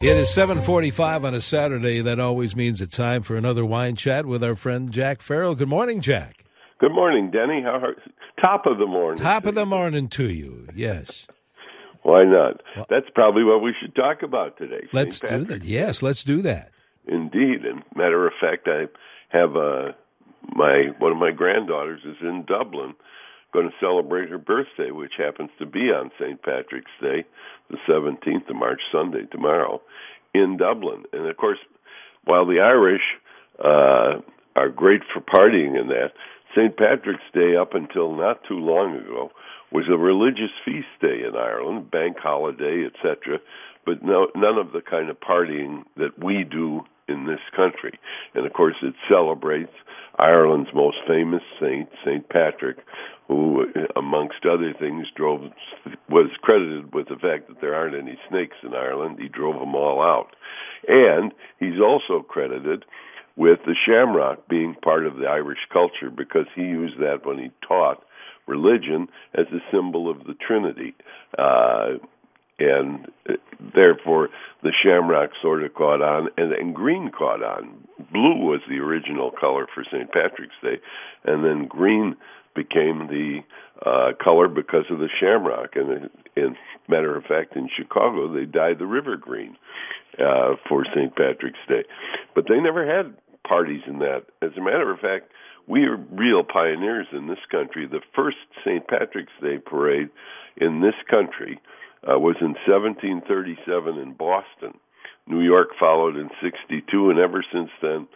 It is 7:45 on a Saturday. That always means it's time for another wine chat with our friend Jack Farrell. Good morning, Jack. Good morning, Denny. How are, top of the morning. Top of the morning to you. Yes. Why not? Well, That's probably what we should talk about today. Let's do that. Yes, let's do that. Indeed. And matter of fact, I have uh, my one of my granddaughters is in Dublin going to celebrate her birthday, which happens to be on St. Patrick's Day, the 17th of March, Sunday, tomorrow, in Dublin. And of course, while the Irish uh, are great for partying and that, St. Patrick's Day, up until not too long ago, was a religious feast day in Ireland, bank holiday, etc., but no, none of the kind of partying that we do in this country. And of course, it celebrates Ireland's most famous saint, St. Patrick, who, amongst other things, drove was credited with the fact that there aren't any snakes in Ireland. He drove them all out, and he's also credited with the shamrock being part of the Irish culture because he used that when he taught religion as a symbol of the Trinity. Uh, and therefore the shamrock sort of caught on, and, and green caught on. Blue was the original color for St. Patrick's Day, and then green became the uh, color because of the shamrock. And in matter of fact, in Chicago, they dyed the river green uh, for St. Patrick's Day, but they never had parties in that. As a matter of fact, we are real pioneers in this country. The first St. Patrick's Day parade in this country uh, was in 1737 in Boston. New York followed in 62, and ever since then,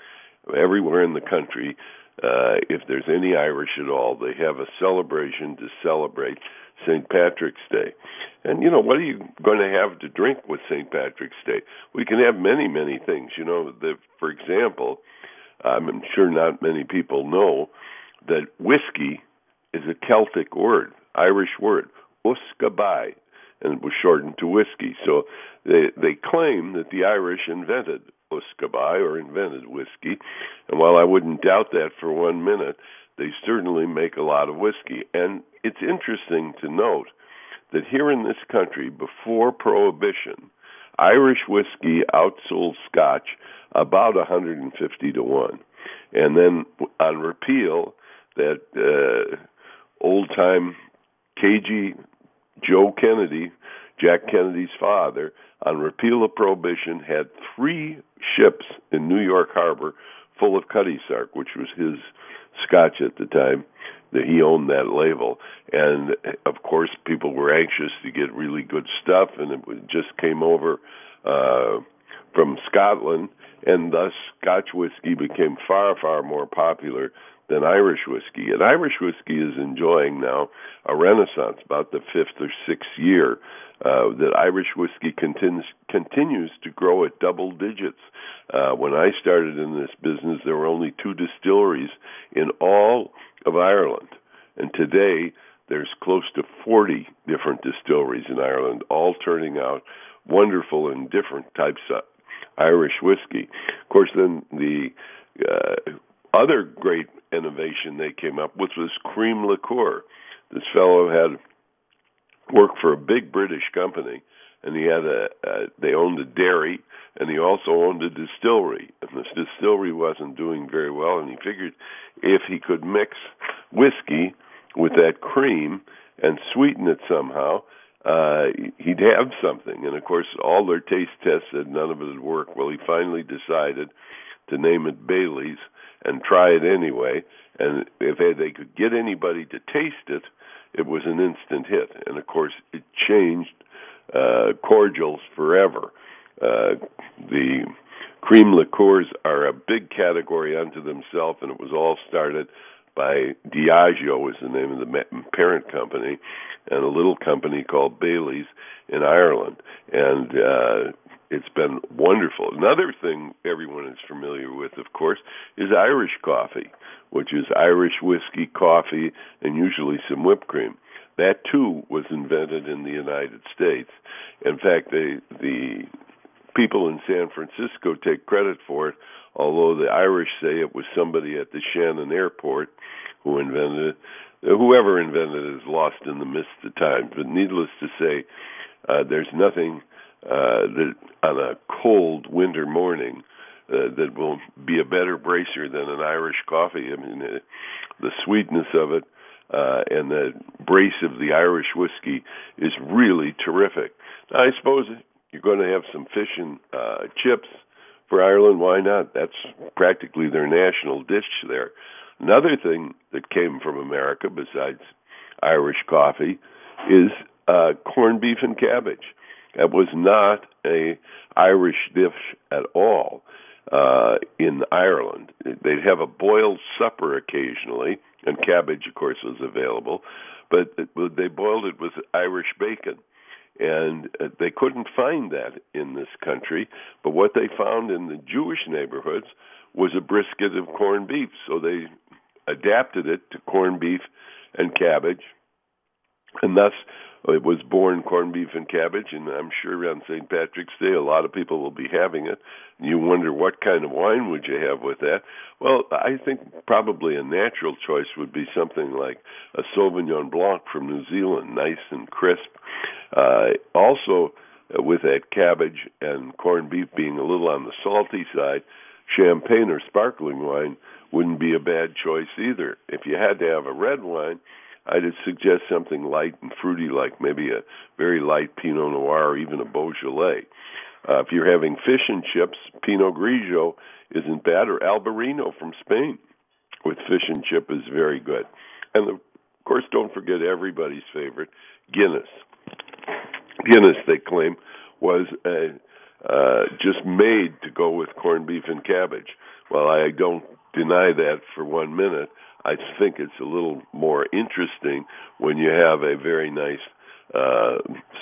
everywhere in the country, uh, if there's any Irish at all, they have a celebration to celebrate St. Patrick's Day. And you know, what are you going to have to drink with St. Patrick's Day? We can have many, many things. You know, the, for example, I'm sure not many people know that whiskey is a Celtic word, Irish word, usquebaugh and it was shortened to whiskey. So they they claim that the Irish invented usquebaugh or invented whiskey, and while I wouldn't doubt that for one minute, they certainly make a lot of whiskey. And it's interesting to note that here in this country, before Prohibition, Irish whiskey outsold Scotch about 150 to one, and then on repeal, that uh, old time cagey Joe Kennedy, Jack Kennedy's father, on repeal of prohibition, had three ships in New York Harbor full of Cutty Sark, which was his scotch at the time. That he owned that label, and of course, people were anxious to get really good stuff, and it just came over uh, from Scotland, and thus Scotch whiskey became far, far more popular than Irish whiskey. And Irish whiskey is enjoying now a renaissance, about the fifth or sixth year uh, that Irish whiskey continues continues to grow at double digits. Uh, when I started in this business, there were only two distilleries in all of Ireland, and today there's close to 40 different distilleries in Ireland, all turning out wonderful and different types of Irish whiskey. Of course, then the uh, other great innovation they came up with was cream liqueur. This fellow had worked for a big British company, and he had a, a they owned a dairy, and he also owned a distillery. And this distillery wasn't doing very well, and he figured if he could mix whiskey with that cream and sweeten it somehow, uh, he'd have something. And of course, all their taste tests said none of it would work. Well, he finally decided to name it Bailey's and try it anyway. And if they could get anybody to taste it, it was an instant hit. And of course, it changed uh, cordials forever. Uh, the cream liqueurs are a big category unto themselves, and it was all started by Diageo was the name of the parent company, and a little company called Bailey's in Ireland. And uh, it's been wonderful. Another thing everyone is familiar with, of course, is Irish coffee, which is Irish whiskey, coffee, and usually some whipped cream. That too was invented in the United States. In fact, the the people in San Francisco take credit for it, although the Irish say it was somebody at the Shannon Airport who invented it. Whoever invented it is lost in the mist of time. But needless to say, uh, there's nothing uh, that on a cold winter morning uh, that will be a better bracer than an Irish coffee. I mean, uh, the sweetness of it uh, and the brace of the Irish whiskey is really terrific. Now, I suppose you're going to have some fish and uh, chips for Ireland. Why not? That's practically their national dish there. Another thing that came from America, besides Irish coffee, is uh, corned beef and cabbage. That was not a Irish dish at all uh, in Ireland. They'd have a boiled supper occasionally, and cabbage, of course, was available, but they boiled it with Irish bacon. And uh, they couldn't find that in this country, but what they found in the Jewish neighborhoods was a brisket of corned beef. So they adapted it to corned beef and cabbage, and thus it was born corned beef and cabbage, and I'm sure on St. Patrick's Day a lot of people will be having it. You wonder what kind of wine would you have with that? Well, I think probably a natural choice would be something like a Sauvignon Blanc from New Zealand, nice and crisp. Uh, also, uh, with that cabbage and corned beef being a little on the salty side, champagne or sparkling wine wouldn't be a bad choice either. If you had to have a red wine, I'd suggest something light and fruity, like maybe a very light Pinot Noir or even a Beaujolais. Uh, if you're having fish and chips, Pinot Grigio isn't bad, or Albarino from Spain with fish and chip is very good. And of course, don't forget everybody's favorite, Guinness. Guinness, they claim, was a, uh, just made to go with corned beef and cabbage. Well, I don't deny that for one minute. I think it's a little more interesting when you have a very nice uh,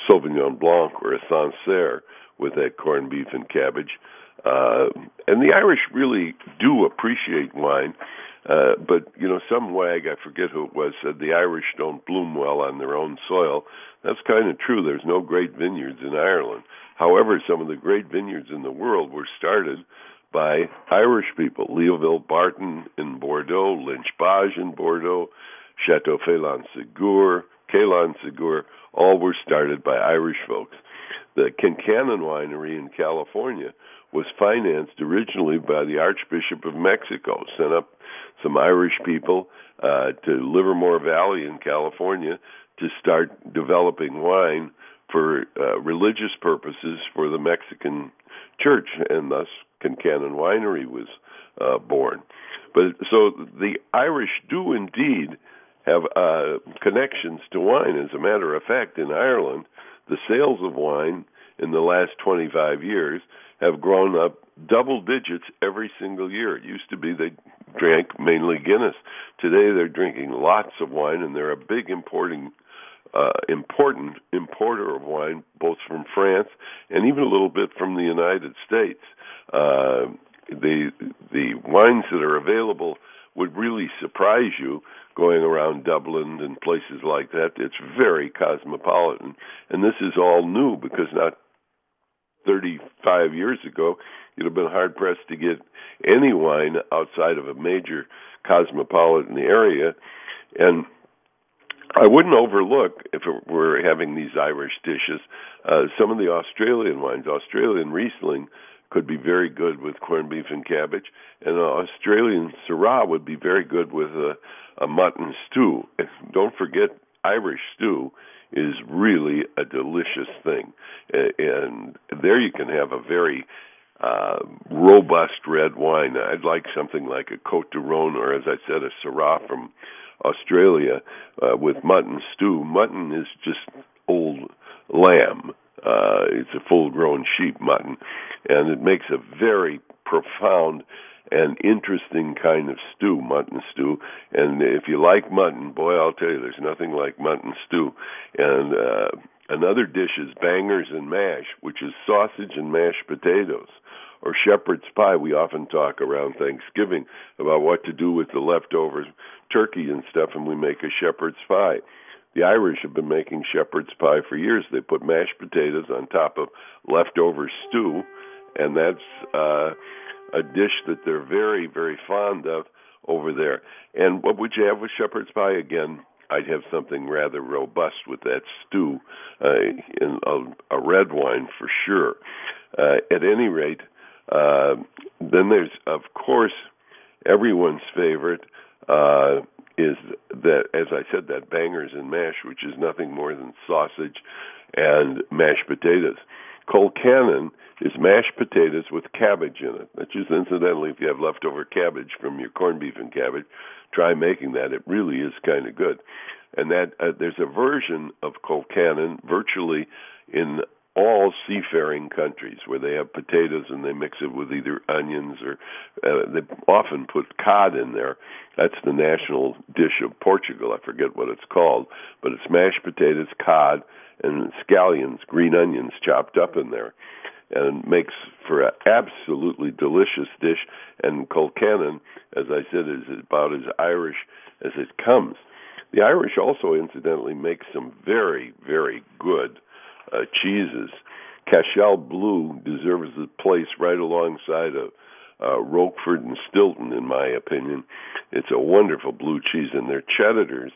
Sauvignon Blanc or a Sancerre with that corned beef and cabbage. Uh, and the Irish really do appreciate wine. Uh, but you know, some wag I forget who it was said the Irish don't bloom well on their own soil. That's kind of true. There's no great vineyards in Ireland. However, some of the great vineyards in the world were started by Irish people. Leoville Barton in Bordeaux, Lynch Bages in Bordeaux, Chateau Phelan Segur, Calon Segur, all were started by Irish folks. The Concannon Winery in California was financed originally by the Archbishop of Mexico, sent up some Irish people uh, to Livermore Valley in California to start developing wine for uh, religious purposes for the Mexican church, and thus Concannon Winery was uh, born. But so the Irish do indeed have uh, connections to wine. As a matter of fact, in Ireland, the sales of wine in the last 25 years have grown up double digits every single year. It used to be they drank mainly Guinness. Today they're drinking lots of wine, and they're a big importing uh, important importer of wine, both from France and even a little bit from the United States. Uh, the the wines that are available would really surprise you going around Dublin and places like that. It's very cosmopolitan, and this is all new because not 35 years ago you'd have been hard pressed to get any wine outside of a major cosmopolitan area, and I wouldn't overlook if it were having these Irish dishes uh, some of the Australian wines. Australian Riesling could be very good with corned beef and cabbage, and Australian Syrah would be very good with a, a mutton stew. And don't forget, Irish stew is really a delicious thing, and there you can have a very uh, robust red wine. I'd like something like a Cote de Rhone, or as I said, a Syrah from Australia uh, with mutton stew. Mutton is just old lamb. Uh, it's a full-grown sheep mutton, and it makes a very profound and interesting kind of stew, mutton stew. And if you like mutton, boy, I'll tell you, there's nothing like mutton stew. And uh, another dish is bangers and mash, which is sausage and mashed potatoes or shepherd's pie. We often talk around Thanksgiving about what to do with the leftover turkey and stuff, and we make a shepherd's pie. The Irish have been making shepherd's pie for years. They put mashed potatoes on top of leftover stew, and that's uh, a dish that they're very, very fond of over there. And what would you have with shepherd's pie again? I'd have something rather robust with that stew, uh, in a, a red wine for sure. Uh, at any rate, uh, then there's of course everyone's favorite uh, is that, as I said, that bangers and mash, which is nothing more than sausage and mashed potatoes. Colcannon is mashed potatoes with cabbage in it. Which is incidentally, if you have leftover cabbage from your corned beef and cabbage, try making that. It really is kind of good. And that uh, there's a version of Colcannon virtually in all seafaring countries where they have potatoes and they mix it with either onions or uh, they often put cod in there. That's the national dish of Portugal. I forget what it's called, but it's mashed potatoes, cod, and scallions, green onions chopped up in there, and makes for an absolutely delicious dish. And Colcannon, as I said, is about as Irish as it comes. The Irish also, incidentally, make some very, very good uh, cheeses. Cashel Blue deserves a place right alongside of uh, Roquefort and Stilton, in my opinion. It's a wonderful blue cheese, and their cheddars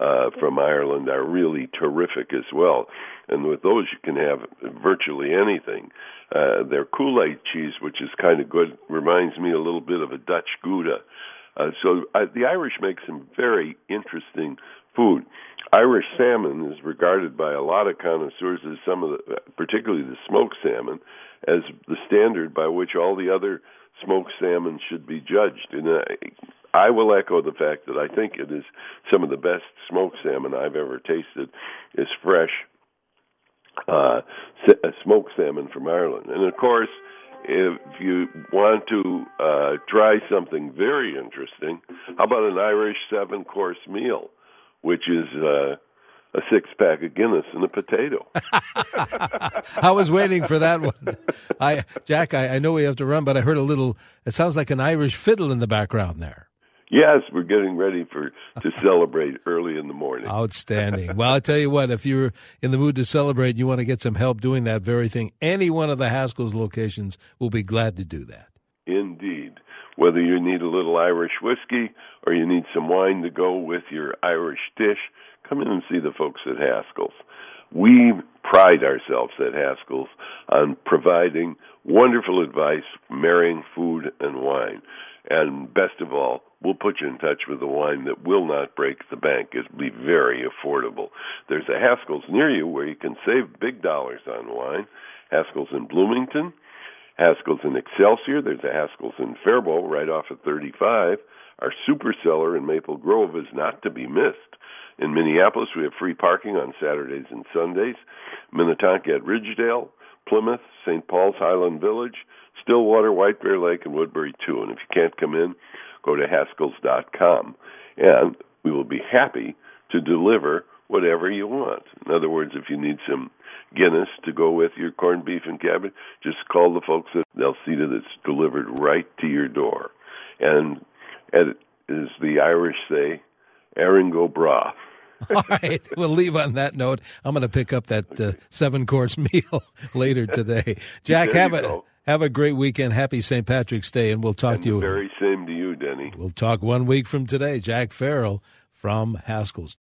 uh, from Ireland are really terrific as well. And with those, you can have virtually anything. Uh, their Coolea cheese, which is kind of good, reminds me a little bit of a Dutch Gouda. Uh, so uh, the Irish make some very interesting food. Irish salmon is regarded by a lot of connoisseurs as some of the, particularly the smoked salmon, as the standard by which all the other smoked salmon should be judged. And uh, I will echo the fact that I think it is some of the best smoked salmon I've ever tasted is fresh uh, smoked salmon from Ireland. And of course, if you want to uh, try something very interesting, how about an Irish seven course meal, which is uh, a six pack of Guinness and a potato. I was waiting for that one. I Jack, I, I know we have to run, but I heard a little. It sounds like an Irish fiddle in the background there. Yes, we're getting ready for to celebrate early in the morning. Outstanding. well, I tell you what, if you're in the mood to celebrate, and you want to get some help doing that very thing. Any one of the Haskell's locations will be glad to do that. Whether you need a little Irish whiskey or you need some wine to go with your Irish dish, come in and see the folks at Haskell's. We pride ourselves at Haskell's on providing wonderful advice, marrying food and wine. And best of all, we'll put you in touch with a wine that will not break the bank. It'll be very affordable. There's a Haskell's near you where you can save big dollars on wine. Haskell's in Bloomington, Haskell's in Excelsior. There's a Haskell's in Faribault right off of 35. Our super cellar in Maple Grove is not to be missed. In Minneapolis, we have free parking on Saturdays and Sundays. Minnetonka at Ridgedale, Plymouth, St. Paul's Highland Village, Stillwater, White Bear Lake, and Woodbury too. And if you can't come in, go to Haskells.com, and we will be happy to deliver whatever you want. In other words, if you need some Guinness to go with your corned beef and cabbage, just call the folks see that it's delivered right to your door. And as the Irish say, Erin go bragh. All right, we'll leave on that note. I'm going to pick up that uh, seven course meal later today. Jack, have a go. have a great weekend. Happy St. Patrick's Day, and we'll talk and to you. Very same to you, Denny. We'll talk one week from today. Jack Farrell from Haskell's.